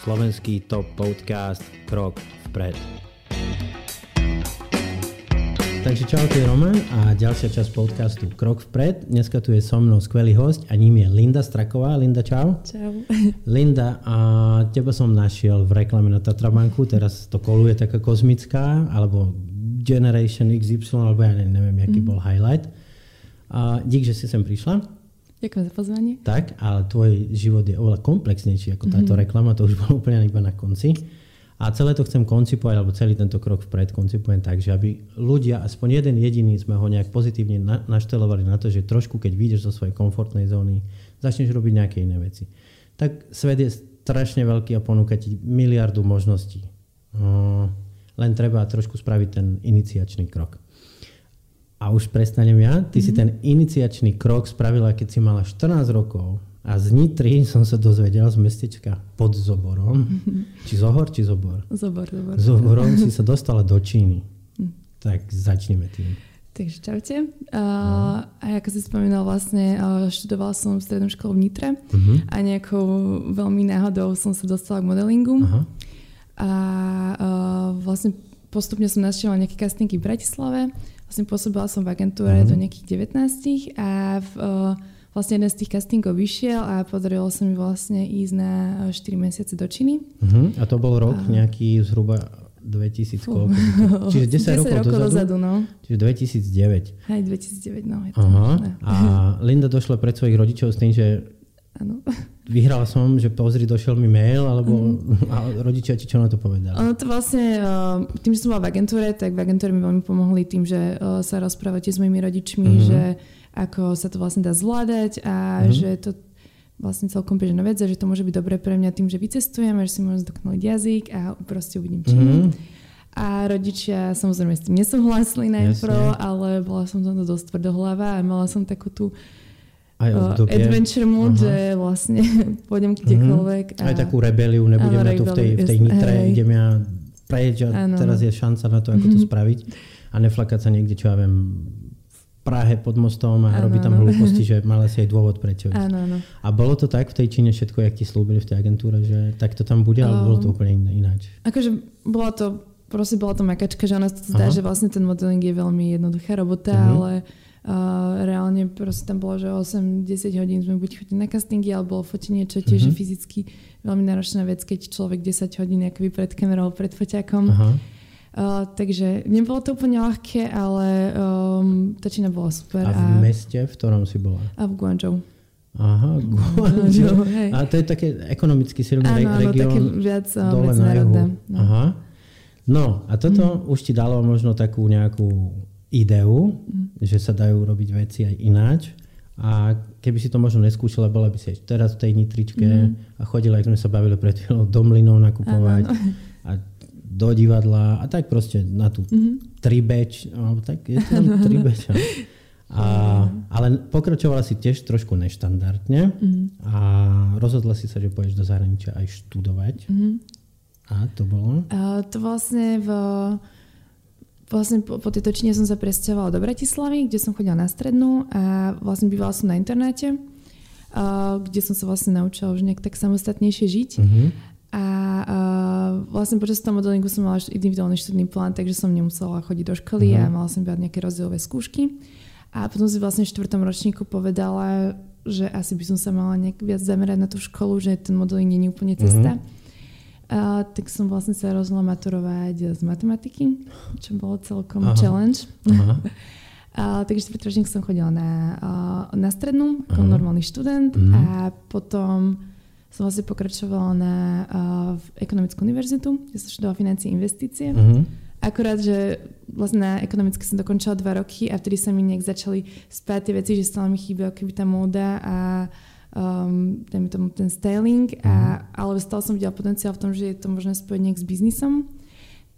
slovenský top podcast Krok vpred. Takže čau, je Roman a ďalšia časť podcastu Krok vpred. Dneska tu je so mnou skvelý host a ním je Linda Straková. Linda, čau. Čau. Linda, a teba som našiel v reklame na Tatrabanku, teraz to koluje taká kozmická, alebo Generation XY, alebo ja neviem, aký mm. bol highlight. A dík, že si sem prišla. Ďakujem za pozvanie. Tak, ale tvoj život je oveľa komplexnejší ako táto mm-hmm. reklama, to už bolo úplne iba na konci. A celé to chcem koncipovať, alebo celý tento krok vpred koncipujem tak, že aby ľudia, aspoň jeden jediný, sme ho nejak pozitívne na, naštelovali na to, že trošku, keď vyjdeš zo svojej komfortnej zóny, začneš robiť nejaké iné veci. Tak svet je strašne veľký a ponúka ti miliardu možností. No, len treba trošku spraviť ten iniciačný krok. A už prestanem ja. Ty mm-hmm. si mhm. ten iniciačný krok spravila, keď si mala 14 rokov a z Nitry som sa dozvedel z mestečka pod Zoborom. Či Zohor, či Zobor? Zobor, Zobor. Zoborom si sa dostala do Číny. Hm. Tak začneme tým. Takže čaute. Uh, a ako si spomínal, vlastne uh, študovala som v strednom škole v Nitre uh-huh. a nejakou veľmi náhodou som sa dostala k modelingu. Uh-huh. A uh, vlastne postupne som navštívila nejaké castingy v Bratislave. Vlastne pôsobila som v agentúre uh-huh. do nejakých 19 a v uh, vlastne jeden z tých castingov vyšiel a podarilo sa mi vlastne ísť na 4 eh, mesiace do Číny. Uh-huh. A to bol rok a... nejaký zhruba 2000 koľko? Čiže 10, 10 rokov, rokov dozadu? dozadu no. Čiže 2009. Hej, 2009, no. Je to Aha. A Linda došla pred svojich rodičov s tým, že Ano. Vyhrala som, že pozri, došiel mi mail, alebo mm. a rodičia ti čo na to povedali? Ono to vlastne, eh, tým, že som bola v agentúre, tak v agentúre mi veľmi pomohli tým, že eh, sa rozprávate s mojimi rodičmi, mm-hmm. že ako sa to vlastne dá zvládať a mm-hmm. že to vlastne celkom bežná vec a že to môže byť dobré pre mňa tým, že vycestujem a že si môžem zdokonaliť jazyk a proste uvidím čo. Mm-hmm. A rodičia samozrejme s tým nesúhlasili najprv, ale bola som tam dosť tvrdohlava a mala som takú tú aj uh, adventure mood, Aha. že vlastne pôjdem kdekoľvek. Mm-hmm. A... Aj takú rebeliu, nebudem ja tu v tej, v tej nitre, hej. idem ja prejeť a ano. teraz je šanca na to, ako to mhm. spraviť a neflakať sa niekde, čo ja viem, Prahe pod mostom a robí tam hlúposti, že mala si aj dôvod prečo ísť. Áno. A bolo to tak v tej Číne všetko, jak ti slúbili v tej agentúre, že tak to tam bude, um, alebo bolo to úplne ináč? Akože bola to, proste bola to makačka, že ona sa zdá, že vlastne ten modeling je veľmi jednoduchá robota, uh-huh. ale uh, reálne proste tam bolo, že 8-10 hodín sme buď chodili na castingy, alebo fotenie, čo tiež uh-huh. je fyzicky veľmi náročná vec, keď človek 10 hodín akoby pred kamerou, pred foťakom. Uh-huh Uh, takže nebolo to úplne ľahké, ale um, tá Čína bola super. A v a... meste, v ktorom si bola? A v Guangzhou. Aha, Guangzhou. A to je také ekonomicky silný re- región. Také viac uh, dole na juhu. No. Aha. No a toto mm. už ti dalo možno takú nejakú ideu, mm. že sa dajú robiť veci aj ináč. A keby si to možno neskúšala, bola by si aj teraz v tej nitričke mm. a chodila, ako sme sa bavili pred chvíľou, do mlynov nakupovať. Ano. A do divadla a tak proste na tú mm-hmm. tribeč, alebo tak je to tribeč. A, ale pokračovala si tiež trošku neštandardne mm-hmm. a rozhodla si sa, že pôjdeš do zahraničia aj študovať. Mm-hmm. A to bolo? A to vlastne v vlastne po, po tejto čine som sa presťahovala do Bratislavy, kde som chodila na strednú a vlastne bývala som na internáte, kde som sa vlastne naučila už nejak tak samostatnejšie žiť. Mm-hmm. A uh, vlastne počas toho modelingu som mala individuálny študný plán, takže som nemusela chodiť do školy uh-huh. a mala som brať nejaké rozdielové skúšky. A potom si vlastne v štvrtom ročníku povedala, že asi by som sa mala nejak viac zamerať na tú školu, že ten modeling nie je úplne cesta. Uh-huh. Uh, tak som vlastne sa rozhodla maturovať z matematiky, čo bolo celkom uh-huh. challenge. Uh-huh. Uh, takže štvrtý ročník som chodila na, na strednú ako uh-huh. normálny študent uh-huh. a potom som vlastne pokračovala na uh, ekonomickú univerzitu, kde som študovala financie a investície. Uh-huh. Akurát, že vlastne na ekonomické som dokončila dva roky a vtedy sa mi nejak začali spáť tie veci, že stále mi chýba keby tá móda a um, tomu ten styling, a, mhm. ale stále som videla potenciál v tom, že je to možné spojiť nejak s biznisom.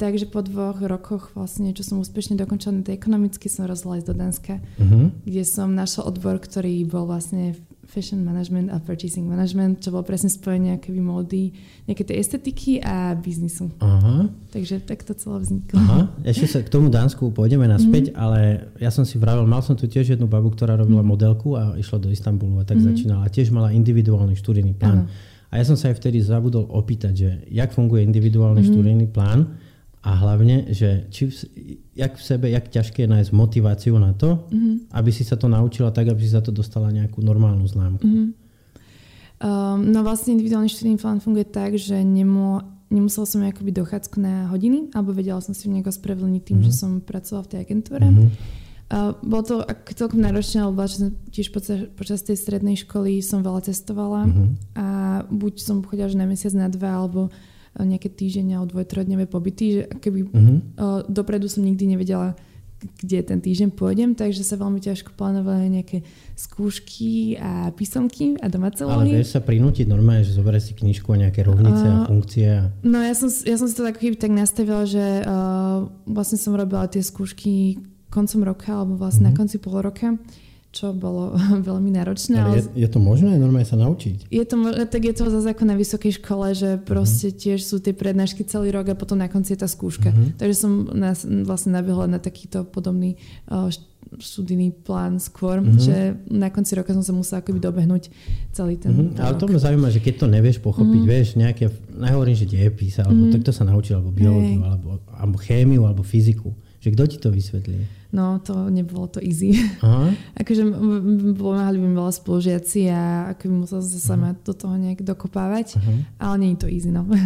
Takže po dvoch rokoch vlastne, čo som úspešne dokončila na tej ekonomicky, som rozhodla ísť do Danska, uh-huh. kde som našla odbor, ktorý bol vlastne fashion management a purchasing management, čo bolo presne spojenie keby módy, nejaké tej estetiky a biznisu. Aha. Takže tak to celé vzniklo. Aha. Ešte sa k tomu Dánsku pôjdeme naspäť, mm-hmm. ale ja som si vravel, mal som tu tiež jednu babu, ktorá robila mm-hmm. modelku a išla do Istanbulu a tak mm-hmm. začínala. A tiež mala individuálny študijný plán. Ano. A ja som sa aj vtedy zabudol opýtať, že jak funguje individuálny mm-hmm. študijný plán a hlavne, že či v, jak v sebe, jak ťažké je nájsť motiváciu na to, mm-hmm. aby si sa to naučila tak, aby si za to dostala nejakú normálnu známku. Mm-hmm. Um, no vlastne individuálny študijný plán funguje tak, že nemo, nemusela som akoby dochádzku na hodiny, alebo vedela som si nejako spravedlniť tým, mm-hmm. že som pracovala v tej agentúre. Mm-hmm. Uh, bolo to celkom náročné, lebo tiež počas, počas tej strednej školy som veľa cestovala mm-hmm. a buď som chodila až na mesiac, na dva, alebo nejaké týždňa alebo dvoj, pobyty, že keby uh-huh. dopredu som nikdy nevedela, kde ten týždeň pôjdem, takže sa veľmi ťažko plánovali nejaké skúšky a písomky a domáce úlohy. Ale vieš sa prinútiť normálne, že zoberieš si knižku a nejaké rovnice uh, a funkcie? A... No ja som, ja som si to tak, tak nastavila, že uh, vlastne som robila tie skúšky koncom roka alebo vlastne uh-huh. na mhm. konci pol roka čo bolo veľmi náročné. Ale je, je to možné normálne sa naučiť? Je to, tak je to zase ako na vysokej škole, že proste uh-huh. tiež sú tie prednášky celý rok a potom na konci je tá skúška. Uh-huh. Takže som nás, vlastne nabehla na takýto podobný uh, študijný plán skôr, uh-huh. že na konci roka som sa musela akoby dobehnúť celý ten uh-huh. Ale to ma zaujíma, že keď to nevieš pochopiť, uh-huh. vieš, nejaké, nehovorím, že dejepis, alebo uh-huh. tak to sa naučil, alebo biológiu, alebo, alebo chémiu, alebo fyziku. Že kto ti to vysvetlí? No, to nebolo to easy. Aha. akože pomáhali mi veľa spolužiaci a ako by musela sa sama do toho nejak dokopávať, Aha. ale nie je to easy, no.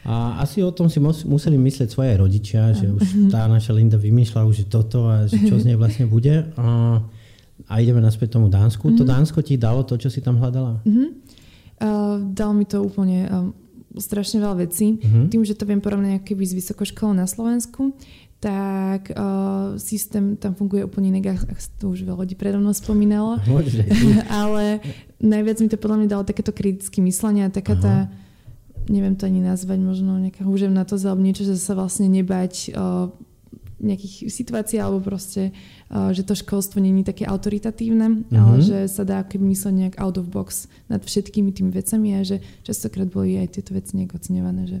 A asi o tom si museli myslieť svoje rodičia, že už tá naša Linda vymýšľa už toto a že čo z nej vlastne bude. A, a ideme naspäť tomu Dánsku. Mm-hmm. To mhm. Dánsko ti dalo to, čo si tam hľadala? Mm-hmm. Uh, dal mi to úplne um, strašne veľa vecí. Mm-hmm. Tým, že to viem porovnať s vysokou školou na Slovensku, tak uh, systém tam funguje úplne inak, ak to už veľa ľudí predo mnou spomínalo. Ale najviac mi to podľa mňa dalo takéto kritické myslenie a taká Aha. tá, neviem to ani nazvať, možno nejaká húževnatosť alebo niečo, že sa vlastne nebať uh, nejakých situácií alebo proste, uh, že to školstvo není také autoritatívne, uh-huh. ale že sa dá keby mysleť nejak out of box nad všetkými tými vecami a že častokrát boli aj tieto veci nejak oceňované, že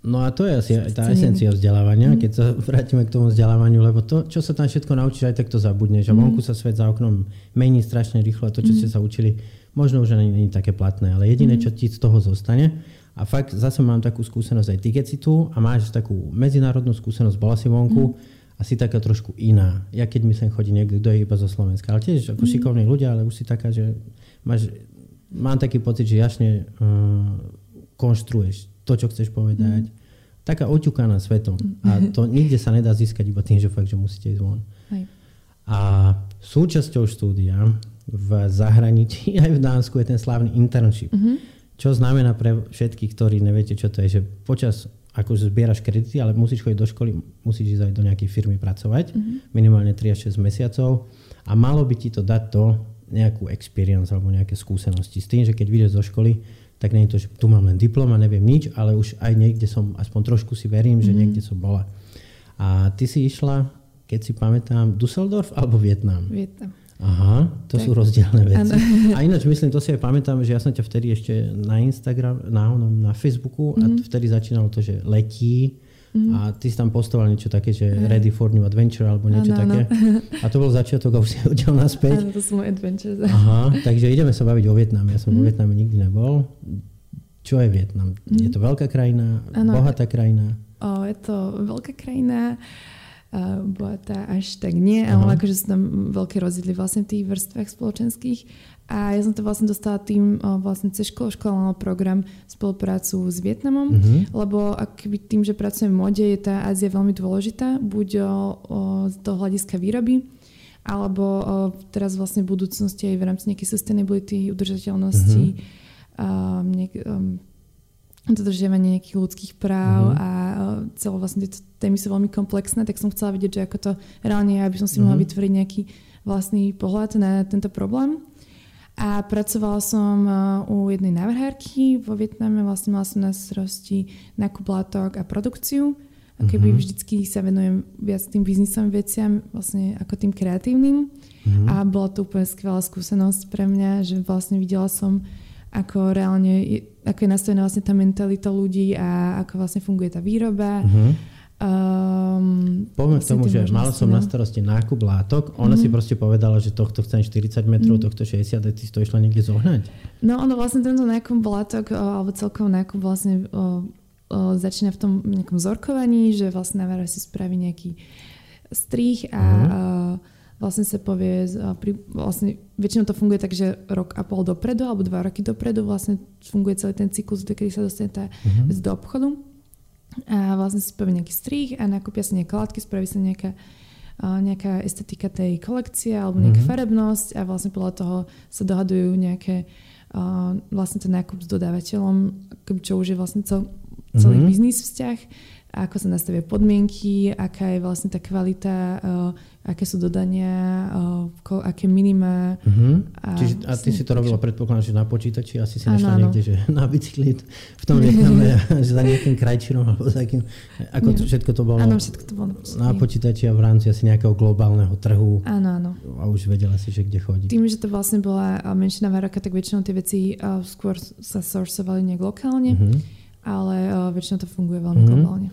No a to je asi tá esencia vzdelávania, mm. keď sa vrátime k tomu vzdelávaniu, lebo to, čo sa tam všetko naučíš, aj tak to zabudneš. A mm. vonku sa svet za oknom mení strašne rýchlo a to, čo ste sa učili, možno už ani nie je také platné, ale jediné, čo ti z toho zostane, a fakt zase mám takú skúsenosť aj ty, keď si tu a máš takú medzinárodnú skúsenosť, bola si vonku, a si taká trošku iná. Ja keď mi sem chodí niekto, kto je iba zo Slovenska, ale tiež ako šikovní ľudia, ale už si taká, že máš, mám taký pocit, že jasne uh, konštruuješ to, čo chceš povedať. Mm. Taká oťukaná svetom. A to nikde sa nedá získať iba tým, že fakt, že musíte ísť von. Hej. A súčasťou štúdia v zahraničí, aj v Dánsku, je ten slávny internship. Mm-hmm. Čo znamená pre všetkých, ktorí neviete, čo to je, že počas akože zbieraš kredity, ale musíš chodiť do školy, musíš ísť aj do nejakej firmy pracovať, mm-hmm. minimálne 3 až 6 mesiacov a malo by ti to dať to nejakú experience alebo nejaké skúsenosti s tým, že keď vyjdeš zo školy, tak nie je to, že tu mám len diplom a neviem nič, ale už aj niekde som, aspoň trošku si verím, že mm. niekde som bola. A ty si išla, keď si pamätám, Dusseldorf alebo Vietnam? Vietnam. Aha, to tak. sú rozdielne veci. Ano. A ináč myslím, to si aj pamätám, že ja som ťa vtedy ešte na Instagram, na, na Facebooku mm. a mhm. vtedy začínalo to, že letí Mm. A ty si tam postoval niečo také, že mm. Ready for New Adventure alebo niečo ano, také. Ano. A to bol začiatok a už si udiel naspäť. Áno, to sú moje adventure. Aha, takže ideme sa baviť o Vietname. Ja som mm. vo mhm. Vietname nikdy nebol. Čo je Vietnam? Mm. Je to veľká krajina, ano. bohatá krajina? O, je to veľká krajina. Uh, bohatá až tak nie, Aha. ale akože sú tam veľké rozdiely vlastne v tých vrstvách spoločenských a ja som to vlastne dostala tým vlastne cez školu, škola program spoluprácu s Vietnamom, mm-hmm. lebo akby tým, že pracujem v mode, je tá Ázia veľmi dôležitá, buď o, o, z toho hľadiska výroby, alebo o, teraz vlastne v budúcnosti aj v rámci nejakej sustainability, udržateľnosti, mm-hmm. um, niek, um, dodržiavanie nejakých ľudských práv mm-hmm. a celé vlastne tieto témy sú veľmi komplexné, tak som chcela vidieť, že ako to reálne je, aby som si mm-hmm. mohla vytvoriť nejaký vlastný pohľad na tento problém. A pracovala som uh, u jednej návrhárky vo Vietname, vlastne mala som na starosti nákup látok a produkciu. A keby uh-huh. vždycky sa venujem viac tým biznisovým veciam, vlastne ako tým kreatívnym. Uh-huh. A bola to úplne skvelá skúsenosť pre mňa, že vlastne videla som, ako reálne, ako je nastavená vlastne tá mentalita ľudí a ako vlastne funguje tá výroba. Uh-huh. Um, Poďme k tomu, že mala som na starosti nákup látok. Ona mm-hmm. si proste povedala, že tohto chcem 40 metrov, mm-hmm. tohto 60 a ty si to išla niekde zohnať. No ono vlastne tento nákup látok, alebo celkovo nákup vlastne o, o, začína v tom nejakom zorkovaní, že vlastne na si spraví nejaký strých a mm-hmm. Vlastne sa povie, pri, vlastne väčšinou to funguje tak, že rok a pol dopredu alebo dva roky dopredu vlastne funguje celý ten cyklus, kedy sa dostane tá uh-huh. vec do obchodu. A vlastne si povie nejaký strih a nakúpia sa nejaké látky, spraví sa nejaká, nejaká estetika tej kolekcie alebo nejaká uh-huh. farebnosť a vlastne podľa toho sa dohadujú nejaké vlastne ten nákup s dodávateľom, čo už je vlastne cel, celý uh-huh. biznis vzťah ako sa nastavia podmienky, aká je vlastne tá kvalita, uh, aké sú dodania, uh, ko, aké minima. Uh-huh. A, Čiže, a ty si to robila, predpokladám, že na počítači, asi si nešla niekde, že na bicykli v tom Vietname, že za nejakým krajčinom, alebo za akým, ako to, všetko to bolo, áno, všetko to bolo na počítači a v rámci asi nejakého globálneho trhu. Áno, áno. A už vedela si, že kde chodí. Tým, že to vlastne bola menšina vároka, tak väčšinou tie veci uh, skôr sa sourcovali nejak lokálne. Uh-huh ale uh, väčšinou to funguje veľmi mm-hmm. globálne.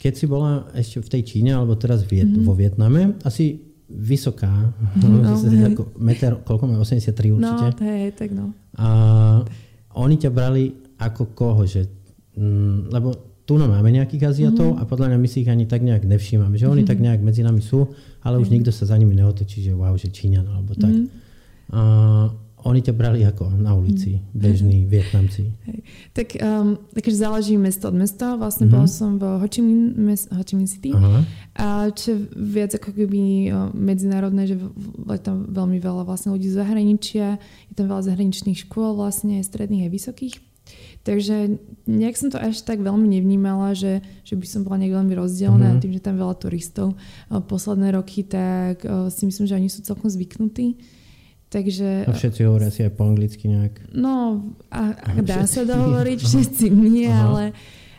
Keď si bola ešte v tej Číne, alebo teraz Viet, mm-hmm. vo Vietname, asi vysoká, no, ako meter, koľko má, 83 určite. No, hej, tak no. A oni ťa brali ako koho, že, mm, lebo tu no máme nejakých Aziatov mm-hmm. a podľa mňa my si ich ani tak nejak nevšímame, že oni mm-hmm. tak nejak medzi nami sú, ale mm-hmm. už nikto sa za nimi neotočí, že wow, že Číňan alebo tak. Mm-hmm. A, oni ťa brali ako na ulici, mm. bežní Vietnamci. Hej. Tak um, takže záleží mesto od mesta. Vlastne mm-hmm. bola som v Ho Chi Minh, mes, Ho Chi Minh City. Aha. A čo viac ako keby medzinárodné, že je tam veľmi veľa vlastne ľudí z zahraničia. Je tam veľa zahraničných škôl vlastne, stredných aj vysokých. Takže nejak som to až tak veľmi nevnímala, že, že by som bola nejak veľmi rozdielna mm-hmm. tým, že tam veľa turistov posledné roky, tak si myslím, že oni sú celkom zvyknutí Takže, a všetci hovoria si aj po anglicky nejak. No, a, a dá sa dohovoriť, všetci nie, ale,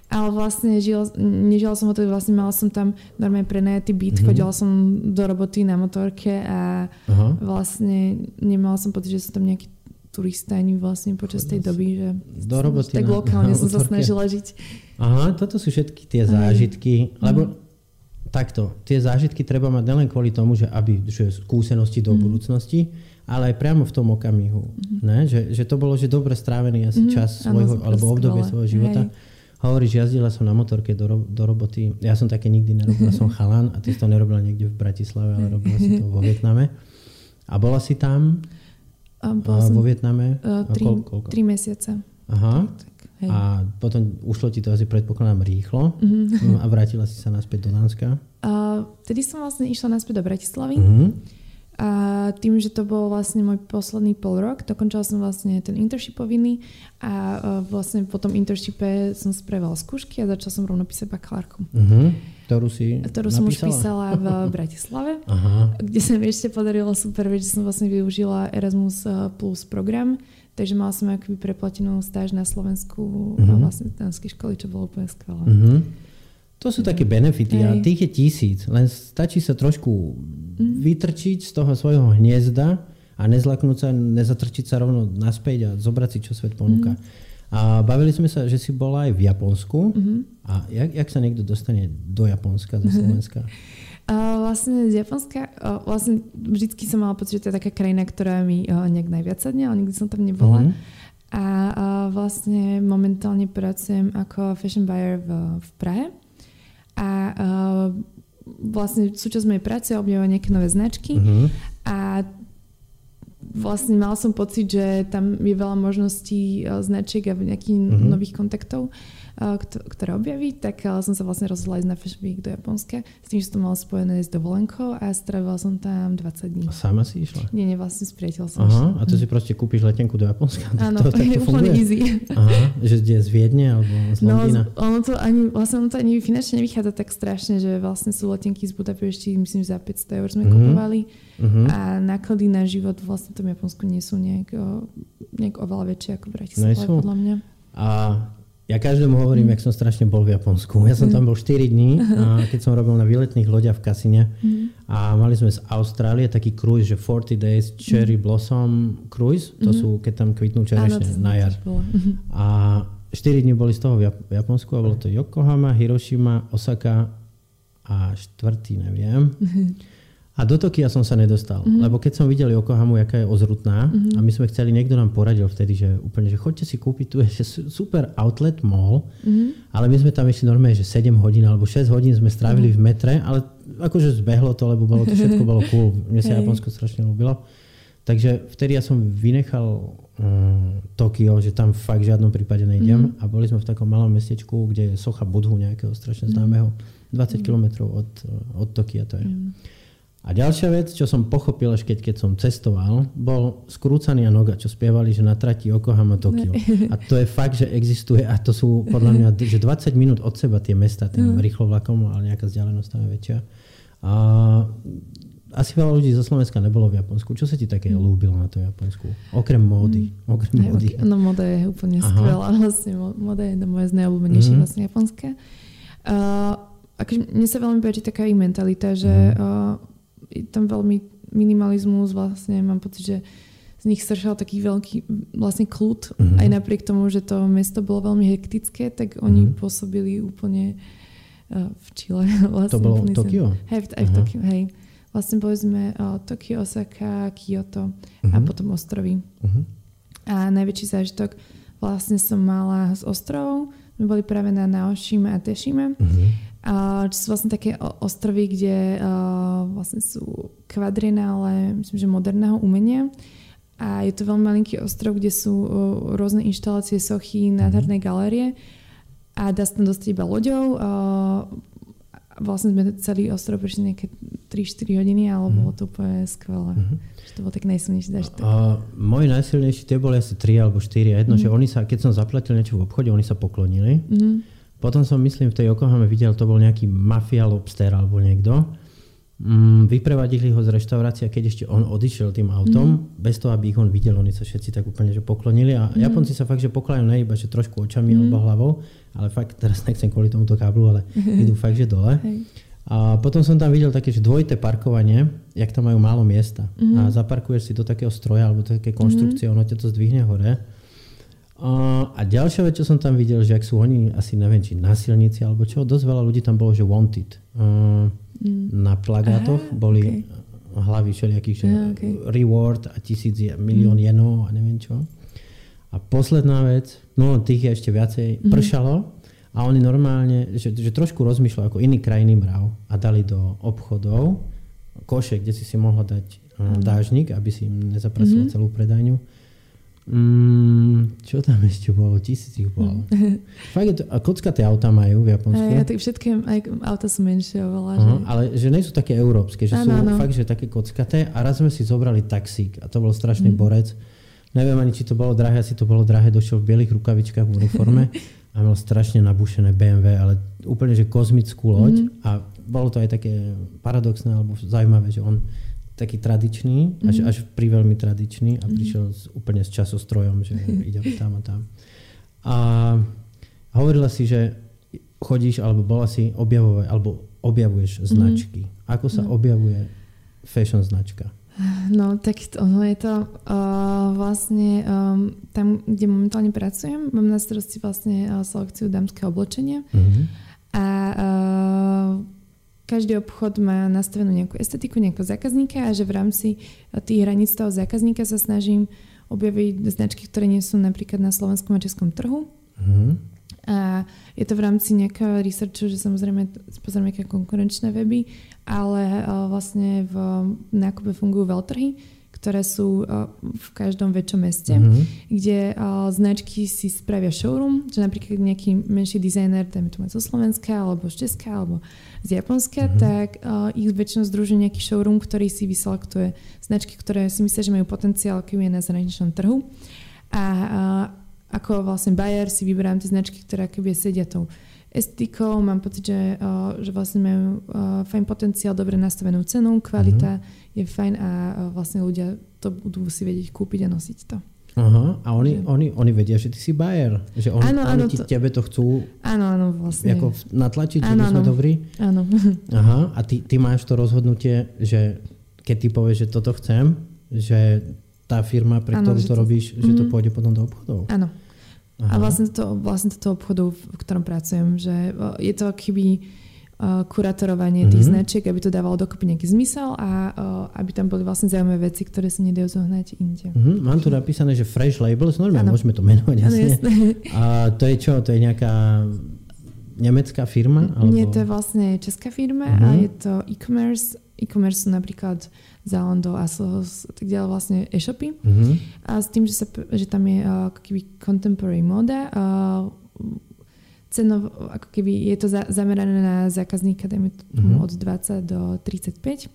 ale vlastne žil, nežila som ho to, vlastne mala som tam normálne prenajatý byt, mm-hmm. chodila som do roboty na motorke a Aha. vlastne nemala som pocit, že som tam nejaký turista ani vlastne počas tej doby, že do roboty tak na, lokálne na som sa snažila žiť. Aha, toto sú všetky tie zážitky, Aj. lebo takto, tie zážitky treba mať nielen kvôli tomu, že aby že skúsenosti do mm. budúcnosti, ale aj priamo v tom okamihu. Mm-hmm. Ne? Že, že to bolo, že dobre strávený asi mm-hmm. čas svojho, alebo obdobie svojho života. Hej. Hovoríš, jazdila som na motorke do, do roboty. Ja som také nikdy nerobila, som chalan a ty si to nerobila niekde v Bratislave, ale robila si to vo Vietname. A bola si tam a bola vo Vietname? Uh, tri, koľko? tri mesiace. Aha. Tak, tak, hej. A potom ušlo ti to asi predpokladám rýchlo mm-hmm. a vrátila si sa naspäť do Dánska? Uh, vtedy som vlastne išla naspäť do Bratislavy. Mm-hmm. A tým, že to bol vlastne môj posledný pol rok, dokončila som vlastne ten internship povinný a vlastne po tom internshipe som spravila skúšky a začala som rovno písať bakalárku. Uh-huh. Ktorú si Ktorú napísala? som už písala v Bratislave, Aha. kde sa mi ešte podarilo super vec, že som vlastne využila Erasmus Plus program, takže mala som akoby preplatenú stáž na Slovensku uh-huh. a vlastne danskej školy, čo bolo úplne skvelé. Uh-huh. To sú také benefity Hej. a tých je tisíc. Len stačí sa trošku mm. vytrčiť z toho svojho hniezda a nezlaknúť sa, nezatrčiť sa rovno naspäť a zobrať si, čo svet ponúka. Mm. A bavili sme sa, že si bola aj v Japonsku. Mm-hmm. A jak, jak sa niekto dostane do Japonska zo Slovenska? Uh, vlastne z Japonska, uh, vlastne vždycky som mala pocit, že to je taká krajina, ktorá mi uh, nejak najviac sadne, ale nikdy som tam nebola. Mm-hmm. A vlastne momentálne pracujem ako fashion buyer v, v Prahe. A uh, vlastne súčasť mojej práce je objavovať nejaké nové značky uh-huh. a vlastne mal som pocit, že tam je veľa možností značiek a nejakých uh-huh. nových kontaktov ktoré objaví, tak som sa vlastne rozhodla ísť na Fashion Week do Japonska s tým, že som mala spojené s dovolenkou a strávila som tam 20 dní. A sama si išla? Nie, nie, vlastne s priateľ som Aha, a to si proste kúpiš letenku do Japonska? Áno, to, to, je úplne easy. Aha, že kde z Viedne alebo z no, Londýna? No, ono to ani, vlastne ono to ani finančne nevychádza tak strašne, že vlastne sú letenky z Budapešti, myslím, za 500 eur sme mm-hmm. kupovali mm-hmm. a náklady na život vlastne v tom Japonsku nie sú nejak, nejak oveľa väčšie ako v Bratislave, podľa mňa. A ja každému hovorím, mm. jak som strašne bol v Japonsku. Ja som mm. tam bol 4 dní, a keď som robil na výletných loďach v Kasine mm. a mali sme z Austrálie taký cruise, že 40 days cherry mm. blossom cruise, to mm. sú, keď tam kvitnú čerešne na jar. A 4 dní boli z toho v Japonsku a bolo to Yokohama, Hiroshima, Osaka a štvrtý, neviem. A do Tokia som sa nedostal, mm-hmm. lebo keď som videl Yokohamu, jaká je ozrutná mm-hmm. a my sme chceli, niekto nám poradil vtedy, že úplne, že chodte si kúpiť, tu je super outlet mall, mm-hmm. ale my sme tam ešte normálne, že 7 hodín alebo 6 hodín sme strávili mm-hmm. v metre, ale akože zbehlo to, lebo bolo to všetko bolo cool. Mne sa Japonsko strašne ľúbilo. Takže vtedy ja som vynechal um, Tokio, že tam fakt v žiadnom prípade nejdem mm-hmm. a boli sme v takom malom mestečku, kde je socha Budhu nejakého strašne známeho, 20 mm-hmm. km od, od Tokia to je. Mm-hmm. A ďalšia vec, čo som pochopil až keď, keď som cestoval, bol Skrúcaný a Noga, čo spievali, že na trati Yokohama Tokio. A to je fakt, že existuje a to sú podľa mňa, že 20 minút od seba tie mesta, tým mm. rýchlo vlakom, ale nejaká vzdialenosť tam je väčšia. A asi veľa ľudí zo Slovenska nebolo v Japonsku. Čo sa ti také mm. ľúbilo na to Japonsku? Okrem módy. Mm. Okrem Aj, módy. No moda je úplne Aha. skvelá. Vlastne moda je moje z najobľúbenejších mm. vlastne japonské. Uh, akože mne sa veľmi páči taká ich mentalita, že mm. uh, je tam veľmi minimalizmus, vlastne mám pocit, že z nich sršal taký veľký vlastne kľud. Mm-hmm. Aj napriek tomu, že to mesto bolo veľmi hektické, tak oni mm-hmm. pôsobili úplne uh, v Čile. Vlastne, to bolo v Tokio? Hej, aj v Tokio, hej. Vlastne boli sme uh, Tokio, Osaka, Kyoto mm-hmm. a mhm. potom ostrovy. Mm-hmm. A najväčší zážitok vlastne som mala z ostrovov. My boli práve na Naoshima a Teshima. Mm-hmm čo sú vlastne také ostrovy, kde vlastne sú kvadrinále, myslím, že moderného umenia. A je to veľmi malinký ostrov, kde sú rôzne inštalácie, sochy, nádherné mm-hmm. galérie. A dá sa tam dostať iba loďou. Vlastne sme celý ostrov prešli nejaké 3-4 hodiny, ale mm-hmm. bolo to úplne skvelé. Mm-hmm. To bol tak najsilnejší zážitok. Môj najsilnejší, tie boli asi 3 alebo 4 a jedno, mm-hmm. že oni sa, keď som zaplatil niečo v obchode, oni sa poklonili. Mm-hmm potom som, myslím, v tej Yokohame videl, to bol nejaký mafia lobster alebo niekto. Mm, vyprevadili ho z reštaurácie, keď ešte on odišiel tým autom, mm. bez toho, aby ich on videl, oni sa všetci tak úplne že poklonili a mm. Japonci sa fakt, že poklajú ne iba, že trošku očami mm. alebo hlavou, ale fakt, teraz nechcem kvôli tomuto káblu, ale idú fakt, že dole. Hej. A potom som tam videl také, že dvojité parkovanie, jak tam majú málo miesta. Mm-hmm. A zaparkuješ si do takého stroja alebo také konštrukcie, mm-hmm. ono ťa to zdvihne hore a ďalšia vec, čo som tam videl, že ak sú oni, asi neviem, či násilníci alebo čo, dosť veľa ľudí tam bolo, že wanted. mm. Na plagátoch Aha, boli okay. hlavy všelijakých, že Aha, okay. reward a tisíc, milión mm. jenov a neviem čo. A posledná vec, no tých je ešte viacej, mm. pršalo a oni normálne, že, že trošku rozmýšľali ako iný krajný mrav a dali do obchodov koše, kde si si mohla dať mm. dážnik, aby si im nezaprasilo mm. celú predajňu Mm, čo tam ešte bolo? Tisíc ich bolo. Fakt je to, a kockaté auta majú v Japonsku? Aj, tak všetky aj auta sú menšie oveľa. Aha, že... Ale že nie sú také európske, že ano, sú ano. fakt, že také kockaté. A raz sme si zobrali taxík a to bol strašný mm. borec. Neviem ani, či to bolo drahé, asi to bolo drahé, došiel v bielých rukavičkách v uniforme a mal strašne nabušené BMW, ale úplne, že kozmickú loď mm. a bolo to aj také paradoxné alebo zaujímavé, že on taký tradičný, mm-hmm. až, až pri veľmi tradičný a mm-hmm. prišiel z, úplne s časostrojom, že ide tam a tam. A hovorila si, že chodíš alebo bola si objavovať, alebo objavuješ mm-hmm. značky. Ako sa no. objavuje fashion značka? No, tak ono je to uh, vlastne um, tam, kde momentálne pracujem, mám na starosti vlastne uh, selekciu dámskeho oblečenia. Mm-hmm. A uh, každý obchod má nastavenú nejakú estetiku, nejakého zákazníka a že v rámci eh, tých hraníc toho zákazníka sa snažím objaviť značky, ktoré nie sú napríklad na slovenskom a českom trhu. Mm. A je to v rámci nejakého researchu, že samozrejme pozrieme nejaké konkurenčné weby, ale eh, vlastne v nákupe fungujú veľtrhy, ktoré sú uh, v každom väčšom meste, mm-hmm. kde uh, značky si spravia showroom, že napríklad nejaký menší dizajner, dajme to zo Slovenska, alebo z Česka, alebo z Japonska, mm-hmm. tak uh, ich väčšinou združuje nejaký showroom, ktorý si vyselektuje značky, ktoré si myslia, že majú potenciál, aký je na zahraničnom trhu. A ako vlastne buyer si vyberám tie značky, ktoré akoby sedia tou estetikou, mám pocit, že, že vlastne majú fajn potenciál, dobre nastavenú cenu, kvalita mm-hmm. Je fajn a vlastne ľudia to budú si vedieť kúpiť a nosiť to. Aha, a oni, že... oni, oni vedia, že ty si buyer. Že on, áno, oni ti, to... tebe to chcú áno, áno, vlastne. Ako natlačiť, áno, že sme dobrí? Áno. Aha, a ty, ty máš to rozhodnutie, že keď ty povieš, že toto chcem, že tá firma, pre áno, ktorú to, to robíš, mm-hmm. že to mhm. pôjde potom do obchodov. Áno. A vlastne to, vlastne to obchodu, v ktorom pracujem, že je to keby kuratorovanie mm-hmm. tých mhm. značiek, aby to dávalo dokopy nejaký zmysel a uh, aby tam boli vlastne zaujímavé veci, ktoré sa nedajú zohnať inde. Mm-hmm. Mám tu napísané, že Fresh Labels, normálne môžeme to menovať, jasne. jasne. A to je čo? To je nejaká nemecká firma? Alebo... Nie, to je vlastne česká firma mm-hmm. a je to e-commerce. E-commerce sú napríklad Zalando, Asos, tak ďalej vlastne e-shopy. Mm-hmm. A s tým, že, sa, že tam je uh, contemporary moda, uh, cenov, ako keby je to za, zamerané na zákazníka, dajme mm-hmm. od 20 do 35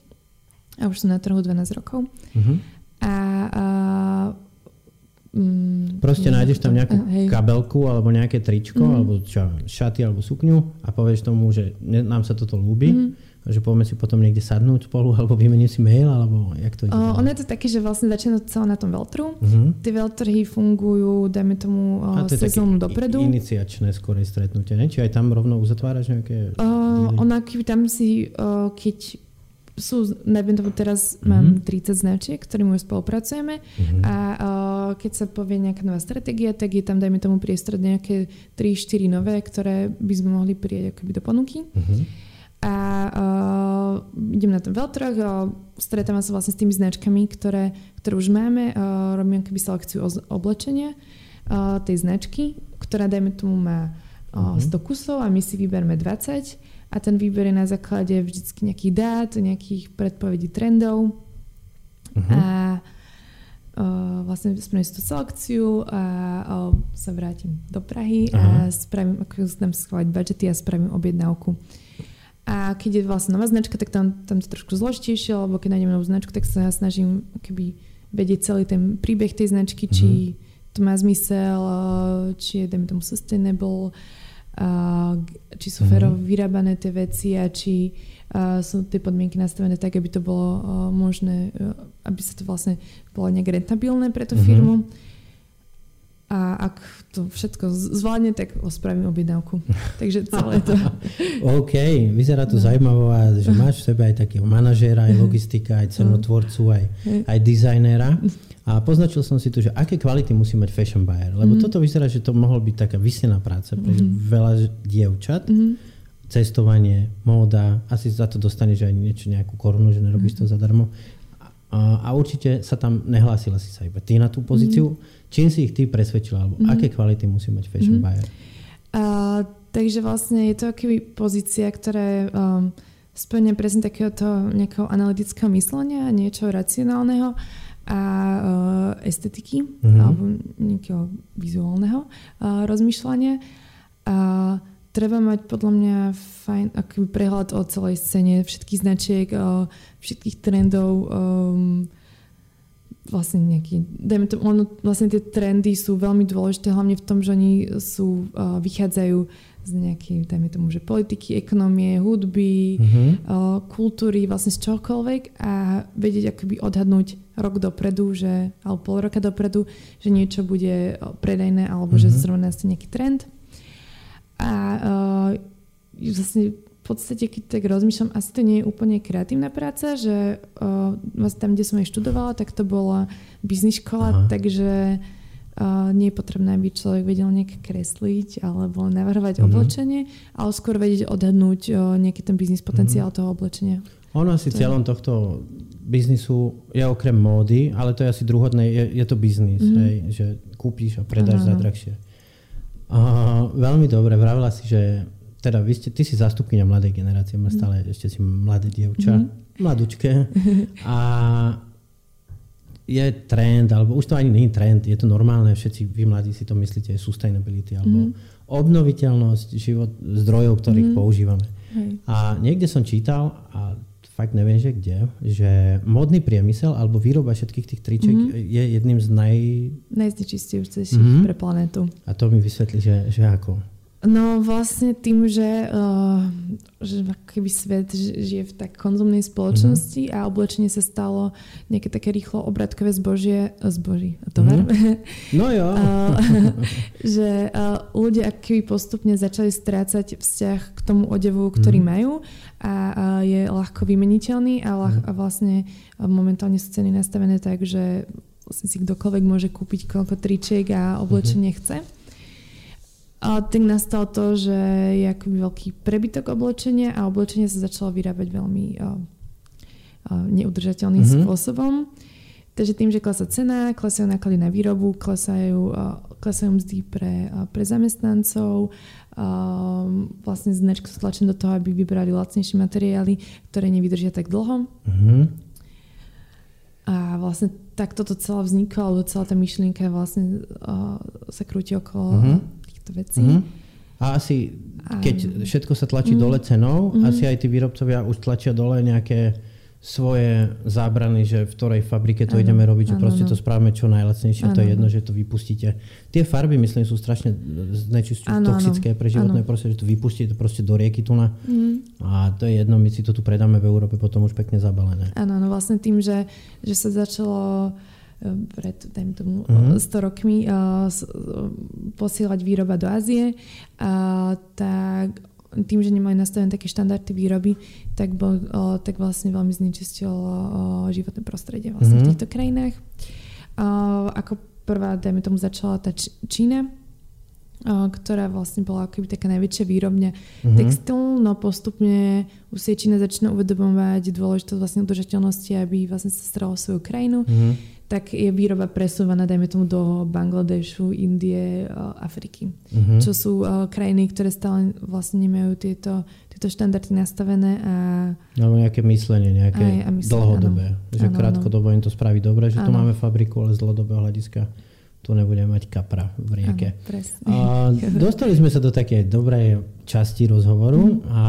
a už sú na trhu 12 rokov. Mm-hmm. A, a Mm, Proste nájdeš tam nejakú hej. kabelku alebo nejaké tričko mm. alebo čo, šaty alebo sukňu a povieš tomu, že nám sa toto ľúbi. Mm že poďme si potom niekde sadnúť spolu alebo vymeniť si mail, alebo jak to ide? Uh, ono je to také, že vlastne začína to celé na tom veľtru. Uh-huh. Tie veľtrhy fungujú, dajme tomu, uh, sezónu dopredu. iniciačné skorej stretnutie, ne? Či aj tam rovno uzatváraš nejaké... Uh, ona, keby tam si, uh, keď sú, neviem tomu teraz mm-hmm. mám 30 značiek, ktorými už spolupracujeme mm-hmm. a uh, keď sa povie nejaká nová stratégia, tak je tam dajme tomu priestor nejaké 3-4 nové, ktoré by sme mohli prijať akoby do ponuky. Mm-hmm a uh, idem na ten veľtrh, uh, stretávam sa vlastne s tými značkami, ktoré, ktoré už máme, uh, robím keby selekciu oblečenia uh, tej značky, ktorá dajme tomu má uh, uh-huh. 100 kusov a my si vyberme 20 a ten výber je na základe vždycky nejakých dát, nejakých predpovedí trendov uh-huh. a uh, vlastne spravím tú selekciu a uh, sa vrátim do Prahy uh-huh. a spravím, ako tam schovať budžety a spravím objednávku. A keď je vlastne nová značka, tak tam, tam to trošku zložitejšie, alebo keď nájdem novú značku, tak sa snažím keby vedieť celý ten príbeh tej značky, mm-hmm. či to má zmysel, či je, dajme tomu, sustainable, či sú mm-hmm. férovo vyrábané tie veci a či sú tie podmienky nastavené tak, aby to bolo možné, aby sa to vlastne bolo nejak rentabilné pre tú mm-hmm. firmu a ak to všetko zvládne, tak spravím objednávku. Takže celé to... OK, vyzerá to no. zaujímavé, že máš v sebe aj takého manažéra, aj logistika, aj cenotvorcu, aj, aj dizajnéra. A poznačil som si tu, že aké kvality musí mať fashion buyer. Lebo mm. toto vyzerá, že to mohol byť taká vysnená práca pre mm. veľa dievčat. Mm. Cestovanie, móda, asi za to dostaneš aj niečo, nejakú korunu, že nerobíš mm. to zadarmo. A, určite sa tam nehlásila si sa iba ty na tú pozíciu. Mm Čím si ich ty presvedčila, alebo mm-hmm. aké kvality musí mať fashion mm-hmm. buyer? Uh, takže vlastne je to akýby pozícia, ktorá um, splňa presne takéhoto nejakého analytického myslenia, niečo racionálneho a uh, estetiky, mm-hmm. alebo nejakého vizuálneho uh, rozmýšľania. A treba mať podľa mňa fajn akýby prehľad o celej scéne, všetkých značiek, uh, všetkých trendov, um, vlastne nejaký, dajme to, ono, vlastne tie trendy sú veľmi dôležité, hlavne v tom, že oni sú, uh, vychádzajú z nejakej, dajme tomu, že politiky, ekonomie, hudby, mm-hmm. uh, kultúry, vlastne z čokoľvek a vedieť akoby odhadnúť rok dopredu, že, alebo pol roka dopredu, že niečo bude predajné alebo mm-hmm. že zrovna nejaký trend. A uh, vlastne podstate, keď tak rozmýšľam, asi to nie je úplne kreatívna práca, že uh, vlastne tam, kde som aj študovala, tak to bola biznis škola, Aha. takže uh, nie je potrebné, aby človek vedel nejak kresliť alebo navrhovať uh-huh. oblečenie, ale skôr vedieť odhadnúť uh, nejaký ten biznis potenciál uh-huh. toho oblečenia. Ono asi to cieľom je... tohto biznisu je okrem módy, ale to je asi druhotné, je, je to biznis, mm-hmm. hej, že kúpiš a predáš za drahšie. Uh, veľmi dobre, vravila si, že teda vy ste, ty si zástupkynia mladej generácie, mhm. stále mm. ešte si mladé dievča, mm. mladučké. A je trend, alebo už to ani nie je trend, je to normálne, všetci vy mladí si to myslíte, je sustainability, alebo mm. obnoviteľnosť život, zdrojov, ktorých mm. používame. Hej. A niekde som čítal, a fakt neviem, že kde, že modný priemysel alebo výroba všetkých tých triček mm-hmm. je jedným z naj... Najznečistujúcejších mm-hmm. pre planetu. A to mi vysvetlí, že, že ako. No vlastne tým, že, uh, že keby svet žije v tak konzumnej spoločnosti mm-hmm. a oblečenie sa stalo nejaké také rýchlo obratkové zbožie, zboží, tovar. Mm-hmm. No jo. uh, že uh, ľudia keby postupne začali strácať vzťah k tomu odevu, ktorý mm-hmm. majú a uh, je ľahko vymeniteľný a, ľah, mm-hmm. a vlastne uh, momentálne sú ceny nastavené tak, že si kdokoľvek môže kúpiť koľko tričiek a oblečenie mm-hmm. chce. A tak nastalo to, že je akoby veľký prebytok oblečenia a oblečenie sa začalo vyrábať veľmi uh, uh, neudržateľným mm-hmm. spôsobom. Takže tým, že klesá cena, klesajú náklady na výrobu, klesajú, uh, klesajú mzdy pre, uh, pre zamestnancov, uh, vlastne značky sú tlačené do toho, aby vybrali lacnejšie materiály, ktoré nevydržia tak dlho. Mm-hmm. A vlastne takto to celé vzniklo, alebo celá tá myšlienka vlastne uh, sa krúti okolo mm-hmm. Týchto vecí. Mm-hmm. A asi, keď všetko sa tlačí mm-hmm. dole cenou, mm-hmm. asi aj tí výrobcovia už tlačia dole nejaké svoje zábrany, že v ktorej fabrike to ano, ideme robiť, že ano, proste ano. to spravíme čo najlacnejšie, ano. to je jedno, že to vypustíte. Tie farby, myslím, sú strašne znečisťujúce, toxické pre životné prostredie, že to vypustíte proste do rieky tu na. Mm. A to je jedno, my si to tu predáme v Európe potom už pekne zabalené. Áno, no vlastne tým, že, že sa začalo eh, pred dajme tomu, mm-hmm. 100 rokmi uh, posielať výroba do Ázie, uh, tak tým, že nemajú nastavené také štandardy výroby, tak, bol, o, tak vlastne veľmi znečistilo životné prostredie vlastne mm-hmm. v mhm. týchto krajinách. O, ako prvá, dajme tomu, začala tá Čína, o, ktorá vlastne bola akoby taká najväčšia výrobňa mm-hmm. textilu, no postupne už si Čína začína uvedomovať dôležitosť vlastne udržateľnosti, aby vlastne sa starala o svoju krajinu. Mm-hmm tak je výroba presúvaná, dajme tomu, do Bangladešu, Indie, Afriky. Uh-huh. Čo sú uh, krajiny, ktoré stále vlastne nemajú tieto, tieto štandardy nastavené. A... Alebo nejaké myslenie, nejaké aj, myslenie, dlhodobé. Áno. Že áno, krátkodobo im to spraví dobre, že áno. tu máme fabriku, ale z dlhodobého hľadiska tu nebudeme mať kapra v rieke. Áno, a dostali sme sa do takej dobrej časti rozhovoru, mm. a,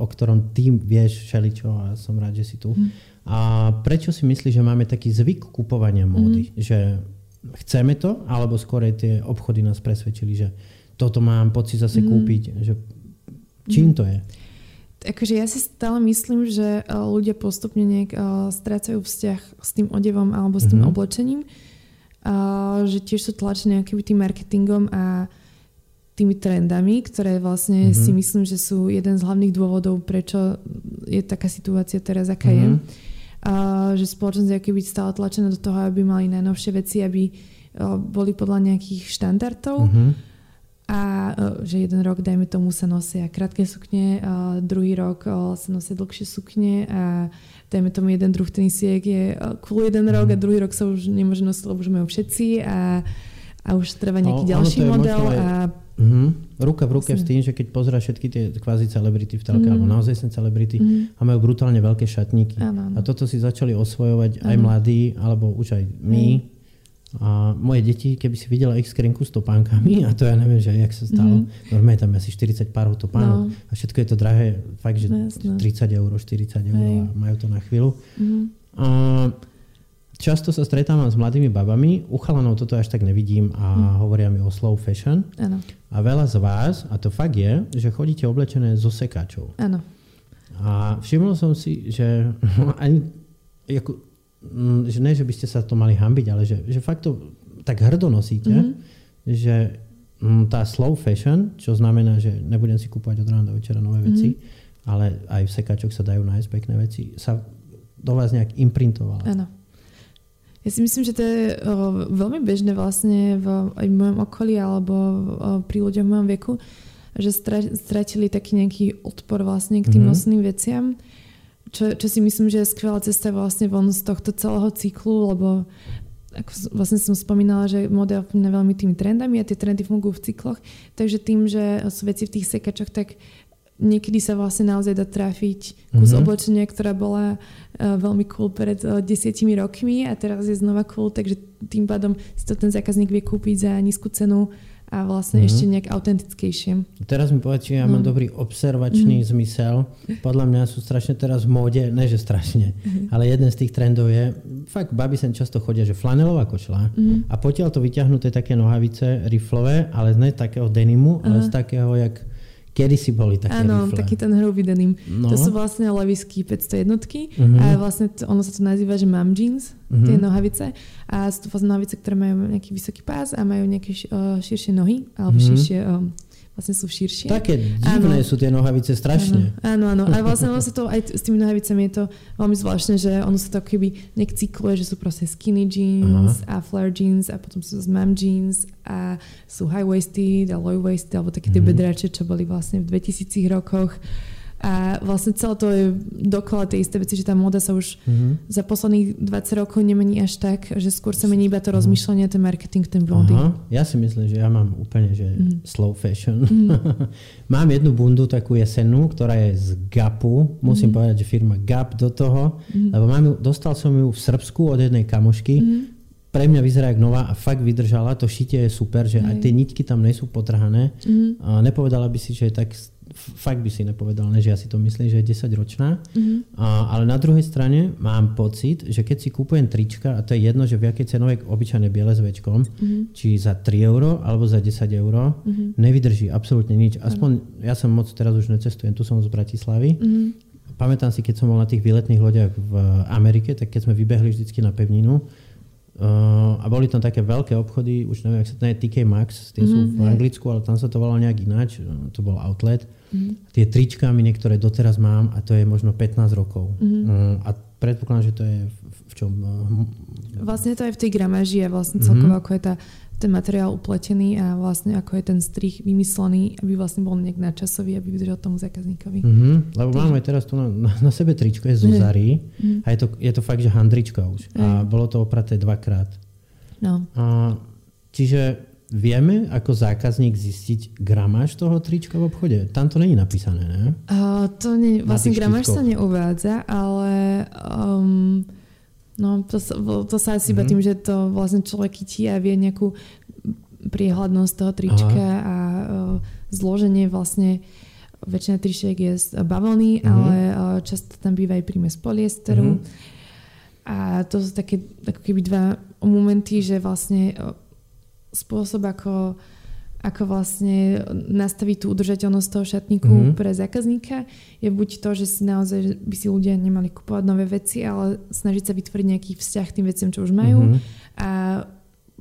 o ktorom ty vieš všeličo a som rád, že si tu. Mm. A prečo si myslíš, že máme taký zvyk kupovania módy? Mm. Že chceme to, alebo skôr tie obchody nás presvedčili, že toto mám pocit zase mm. kúpiť. Že čím to je? Akože ja si stále myslím, že eh, ľudia postupne nejak uh, strácajú vzťah s tým odevom alebo s tým mm-hmm. oblečením. Uh, že tiež sú tlačené nejakým tým marketingom a tými trendami, ktoré vlastne mm-hmm. si myslím, že sú jeden z hlavných dôvodov, prečo je taká situácia teraz, aká mm-hmm. je a že spoločnosť je byť stále tlačená do toho, aby mali najnovšie veci, aby boli podľa nejakých štandardov. Mm-hmm. A že jeden rok, dajme tomu, sa nosia krátke sukne, druhý rok sa nosia dlhšie sukne a dajme tomu jeden druh tenisiek je cool jeden rok a mhm. druhý rok sa už nemôže nosiť, lebo už majú všetci a, a už treba nejaký no, ďalší model. Aj... A Mm-hmm. Ruka v ruke s tým, že keď pozera všetky tie kvázi celebrity v telke, mm. alebo naozaj sem celebrity mm. a majú brutálne veľké šatníky. Ano, ano. A toto si začali osvojovať ano. aj mladí, alebo už aj my. Mm. A moje deti, keby si videla ich skrinku s topánkami, a to ja neviem, že jak sa stalo, mm. normálne tam asi 40 párov topánok no. a všetko je to drahé, fakt, že no, 30 eur, 40 eur a majú to na chvíľu. Mm. A často sa stretávam s mladými babami, u chalanov toto až tak nevidím a hmm. hovoria mi o slow fashion. Ano. A veľa z vás, a to fakt je, že chodíte oblečené zo sekáčov. Áno. A všimol som si, že ani, ako, mm, že ne, že by ste sa to mali hambiť, ale že, že fakt to tak hrdo nosíte, mm-hmm. že mm, tá slow fashion, čo znamená, že nebudem si kúpovať od rána do večera nové veci, mm-hmm. ale aj v sekáčoch sa dajú nájsť pekné veci, sa do vás nejak imprintovala. Áno. Ja si myslím, že to je o, veľmi bežné vlastne v, v mojom okolí alebo o, pri ľuďom v mojom veku, že stratili taký nejaký odpor vlastne k tým mm-hmm. nosným veciam. Čo, čo si myslím, že je skvelá cesta vlastne von z tohto celého cyklu, lebo ako vlastne som spomínala, že model ovplyvňuje veľmi tými trendami a tie trendy fungujú v cykloch, takže tým, že sú veci v tých sekačoch, tak niekedy sa vlastne naozaj dá trafiť kus mm-hmm. oblečenia, ktorá bola veľmi cool pred uh, desiatimi rokmi a teraz je znova cool, takže tým pádom si to ten zákazník vie kúpiť za nízku cenu a vlastne mm-hmm. ešte nejak autentickejšie. Teraz mi povedz, ja mám no. dobrý observačný mm-hmm. zmysel. Podľa mňa sú strašne teraz v móde, ne že strašne, mm-hmm. ale jeden z tých trendov je, fakt baby sem často chodia, že flanelová košľa mm-hmm. a potiaľ to vyťahnuté také nohavice riflové, ale ne takého denimu, uh-huh. ale z takého, jak Kedy si boli také Áno, rifle? taký ten hrubý denim. No. To sú vlastne levisky 500 jednotky uh-huh. a vlastne to, ono sa to nazýva, že mom jeans, uh-huh. tie nohavice. A sú to vlastne nohavice, ktoré majú nejaký vysoký pás a majú nejaké uh, širšie nohy alebo uh-huh. širšie um, vlastne sú širšie. Také divné áno. sú tie nohavice, strašne. Áno, áno. áno. A vlastne ono sa to, aj s tými nohavicami je to veľmi zvláštne, že ono sa to keby nejak cykluje, že sú proste skinny jeans Aha. a flare jeans a potom sú mom jeans a sú high-waisted a low-waisted alebo také tie mm-hmm. bedráče, čo boli vlastne v 2000 rokoch. A vlastne celé to je dokola tie isté veci, že tá móda sa už mm-hmm. za posledných 20 rokov nemení až tak, že skôr sa mení iba to mhm. rozmýšľanie, ten marketing, ten branding. Ja si myslím, že ja mám úplne že mm-hmm. slow fashion. Mm-hmm. mám jednu bundu takú jesennú, ktorá je z Gapu. Musím mm-hmm. povedať, že firma Gap do toho, mm-hmm. lebo mám ju, dostal som ju v Srbsku od jednej kamošky. Mm-hmm pre mňa vyzerá ako nová a fakt vydržala. To šitie je super, že aj tie nitky tam nie sú potrhané. Mm-hmm. A nepovedala by si, že je tak fakt by si nepovedal, ne, že ja si to myslím, že je 10 ročná. Mm-hmm. A, ale na druhej strane mám pocit, že keď si kúpujem trička, a to je jedno, že v akej cenovej obyčajné biele s večkom, mm-hmm. či za 3 euro alebo za 10 euro, mm-hmm. nevydrží absolútne nič. Aspoň ja som moc teraz už necestujem, tu som z Bratislavy. Mm-hmm. Pamätám si, keď som bol na tých výletných loďach v Amerike, tak keď sme vybehli vždycky na pevninu, Uh, a boli tam také veľké obchody, už neviem, ak sa to je TK Maxx, tie mm-hmm, sú v Anglicku, ale tam sa to volalo nejak ináč, to bol outlet. Mm. Tie trička mi niektoré doteraz mám a to je možno 15 rokov. Mm. A predpokladám, že to je v, čom? Vlastne to je v tej gramáži a vlastne celkovo mm. ako je tá, ten materiál upletený a vlastne ako je ten strich vymyslený, aby vlastne bol nejak nadčasový, aby vydržal tomu zákazníkovi. Mm-hmm. Lebo máme aj teraz tu na, na, na sebe tričko, je zo Zary mm. a je to, je to fakt, že handrička už. Mm. A bolo to opraté dvakrát. No. A, čiže Vieme ako zákazník zistiť gramáž toho trička v obchode? Tam to není napísané, ne? Uh, to nie, vlastne gramáž sa neuvádza, ale um, no, to, to sa asi mm-hmm. iba mhm. tým, že to vlastne človek chytí a vie nejakú priehľadnosť toho trička Aha. a uh, zloženie vlastne väčšina tričiek je z bavlny, mm-hmm. ale uh, často tam býva aj prímes poliesteru. Mm-hmm. A to sú také ako keby dva momenty, že vlastne uh, spôsob, ako, ako vlastne nastaviť tú udržateľnosť toho šatníku mm-hmm. pre zákazníka je buď to, že si naozaj by si ľudia nemali kupovať nové veci, ale snažiť sa vytvoriť nejaký vzťah k tým veciam, čo už majú mm-hmm. a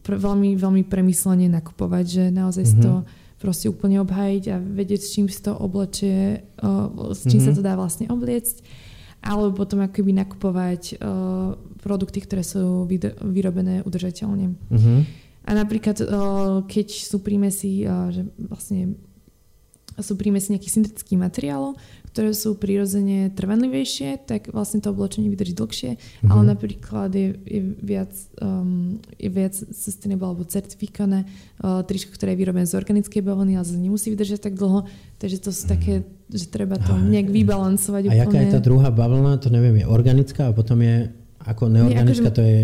pre, veľmi, veľmi premyslene nakupovať, že naozaj mm-hmm. si to mhm. proste úplne obhajiť a vedieť, s čím si to oblečie, o, s čím mm-hmm. sa mhm. to dá vlastne obliecť alebo potom akoby nakupovať uh, produkty, ktoré sú vyrobené udržateľne. Mm-hmm. A napríklad, keď sú prímesy, že vlastne sú prímesy nejakých syntetických materiálov, ktoré sú prirodzene trvanlivejšie, tak vlastne to oblečenie vydrží dlhšie, mm-hmm. ale napríklad je, je, viac, um, je viac sustainable alebo certifikované uh, tričko, ktoré je vyrobené z organickej bavlny, ale zase nemusí vydržať tak dlho, takže to sú mm-hmm. také, že treba to nejak vybalancovať. A úplne. jaká je tá druhá bavlna, to neviem, je organická a potom je ako neorganická, Nie, akože, to je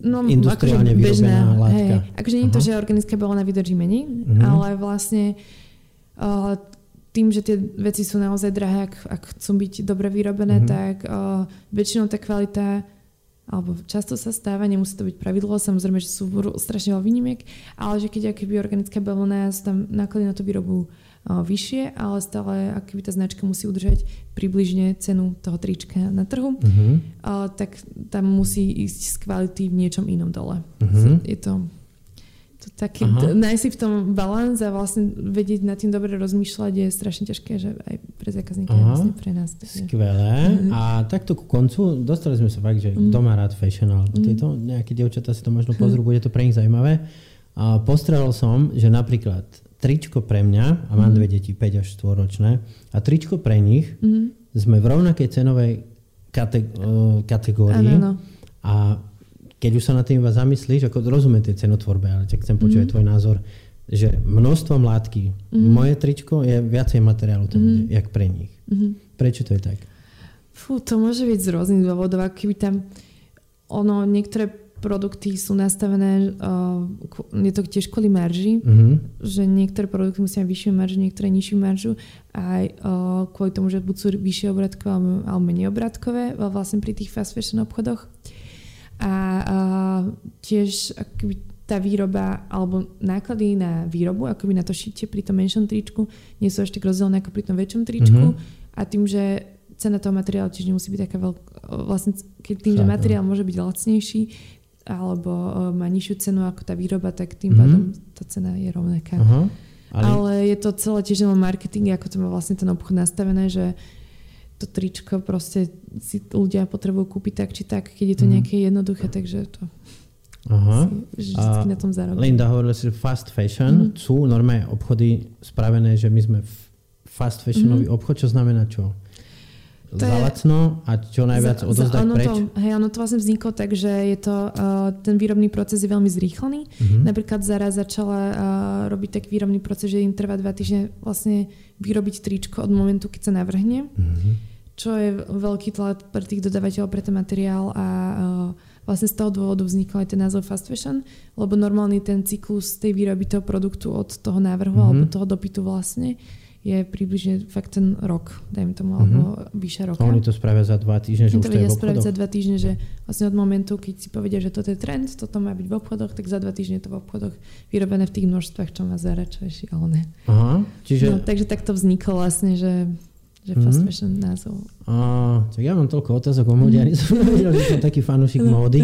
no, industriálne akože bežná, látka. Hej, akože nie je to, že organická bavlna vydrží menej, uh-huh. ale vlastne uh, tým, že tie veci sú naozaj drahé, ak, ak chcú byť dobre vyrobené, uh-huh. tak uh, väčšinou tá kvalita alebo často sa stáva, nemusí to byť pravidlo, samozrejme, že sú strašne veľa výnimiek, ale že keď akoby organická bavlna sú tam náklady na to výrobu vyššie, ale stále aký tá značka musí udržať približne cenu toho trička na trhu, uh-huh. tak tam musí ísť z kvality v niečom inom dole. Uh-huh. Je to, to také, nájsť si v tom balans a vlastne vedieť nad tým dobre rozmýšľať je strašne ťažké, že aj pre zákazníka, aj vlastne pre nás. Takže. Skvelé. Uh-huh. A takto ku koncu dostali sme sa fakt, že uh-huh. kto má rád fashion, alebo uh-huh. tieto nejaké dievčatá si to možno pozrú, bude to pre nich zaujímavé. A postrehol som, že napríklad tričko pre mňa, a mám mm. dve deti, 5 až 4 ročné, a tričko pre nich, mm. sme v rovnakej cenovej kate- kategórii. Ano, ano. A keď už sa na tým iba zamyslíš, ako rozumiem tej cenotvorbe, ale tak chcem počuť mm. tvoj názor, že množstvo mlátky, mm. moje tričko je viacej materiálu tam mm. jak pre nich. Mm. Prečo to je tak? Fú, to môže byť z rôznych dôvodov. Keby tam ono, niektoré produkty sú nastavené, uh, je to tiež kvôli marži, mm-hmm. že niektoré produkty musia mať vyššiu maržu, niektoré nižšiu maržu aj uh, kvôli tomu, že buď sú vyššie obratkové alebo, menej obratkové vlastne pri tých fast fashion obchodoch. A uh, tiež akoby tá výroba alebo náklady na výrobu, akoby na to šitie pri tom menšom tričku nie sú až tak rozdielne ako pri tom väčšom tričku mm-hmm. a tým, že cena toho materiálu tiež nemusí byť taká veľká. Vlastne keď tým, že materiál môže byť lacnejší, alebo má nižšiu cenu ako tá výroba, tak tým mm-hmm. pádom tá cena je rovnaká. Uh-huh. Ale... ale je to celé tiež marketing, ako to má vlastne ten obchod nastavené, že to tričko proste si ľudia potrebujú kúpiť tak či tak, keď je to mm. nejaké jednoduché, takže to Aha. vždycky na tom zarobí. Linda hovorila si, fast fashion, mm. sú normálne obchody spravené, že my sme fast fashionový mm. obchod, čo znamená čo? To za lacno a čo najviac za, odozdať za, preč? To, hej, ono to vlastne vzniklo tak, že je to, uh, ten výrobný proces je veľmi zrýchlený. Uh-huh. Napríklad Zara začala uh, robiť taký výrobný proces, že im trvá dva týždne vlastne vyrobiť tričko od momentu, keď sa navrhne. Uh-huh. Čo je veľký tlak pre tých dodávateľov pre ten materiál a uh, vlastne z toho dôvodu vznikol aj ten názov fast fashion, lebo normálny ten cyklus tej výroby toho produktu od toho návrhu uh-huh. alebo toho dopytu vlastne je približne fakt ten rok, dajme tomu, mm-hmm. alebo vyše roka. A oni to spravia za dva týždne, že už to je v obchodoch? za dva týždne, že vlastne od momentu, keď si povedia, že toto je trend, toto má byť v obchodoch, tak za dva týždne je to v obchodoch vyrobené v tých množstvách, čo má Zara, čo je šialené. Aha, čiže... No, takže takto vzniklo vlastne, že že mm-hmm. fast fashion názov. A, tak ja mám toľko otázok o móde, mm. som nevedel, že som taký fanúšik módy.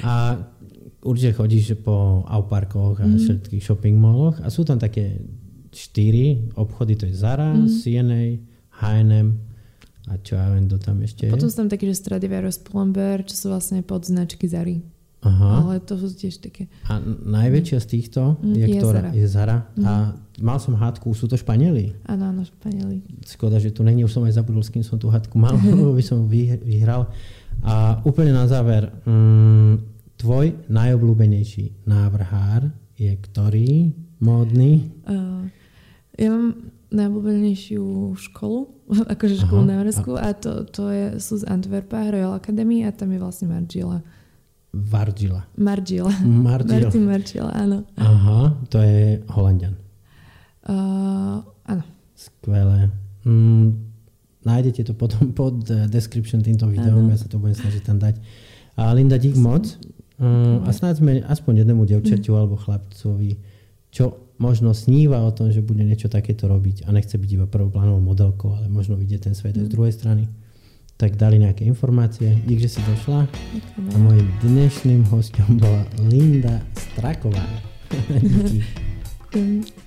A určite chodíš po Auparkoch a mm. všetkých shopping malloch a sú tam také štyri obchody, to je Zara, mm. CNA, H&M a čo ja viem, kto tam ešte je. Potom sú tam také, že Stradivarius Plumber, čo sú vlastne pod značky Zary. Aha. Ale to sú tiež také. A najväčšia z týchto mm, je, je ktorá? Zara. Je Zara. Mm. A mal som hádku, sú to Španieli? Áno, áno, Španieli. Škoda, že tu není, už som aj zabudol, s kým som tú hádku mal, by som vyhral. A úplne na záver, mm, tvoj najobľúbenejší návrhár je ktorý módny? Uh, ja mám najobľúbenejšiu školu, akože školu Aha, na Marsku a to, to je, sú z Antwerpa, Royal Academy a tam je vlastne Margila. Vargila. Margila. Margila. Martin Margila, áno. Aha, to je Holandian. Uh, áno. Skvelé. Mm, nájdete to potom pod uh, description týmto videom, ano. ja sa to budem snažiť tam dať. A Linda, dík moc. Uh, a snáď sme aspoň jednému devčaťu mm. alebo chlapcovi, čo možno sníva o tom, že bude niečo takéto robiť a nechce byť iba prvoplánovou modelkou, ale možno vidieť ten svet aj z mm. druhej strany, tak dali nejaké informácie. Dík, že si došla. A mojim dnešným hostom bola Linda Straková. Díky.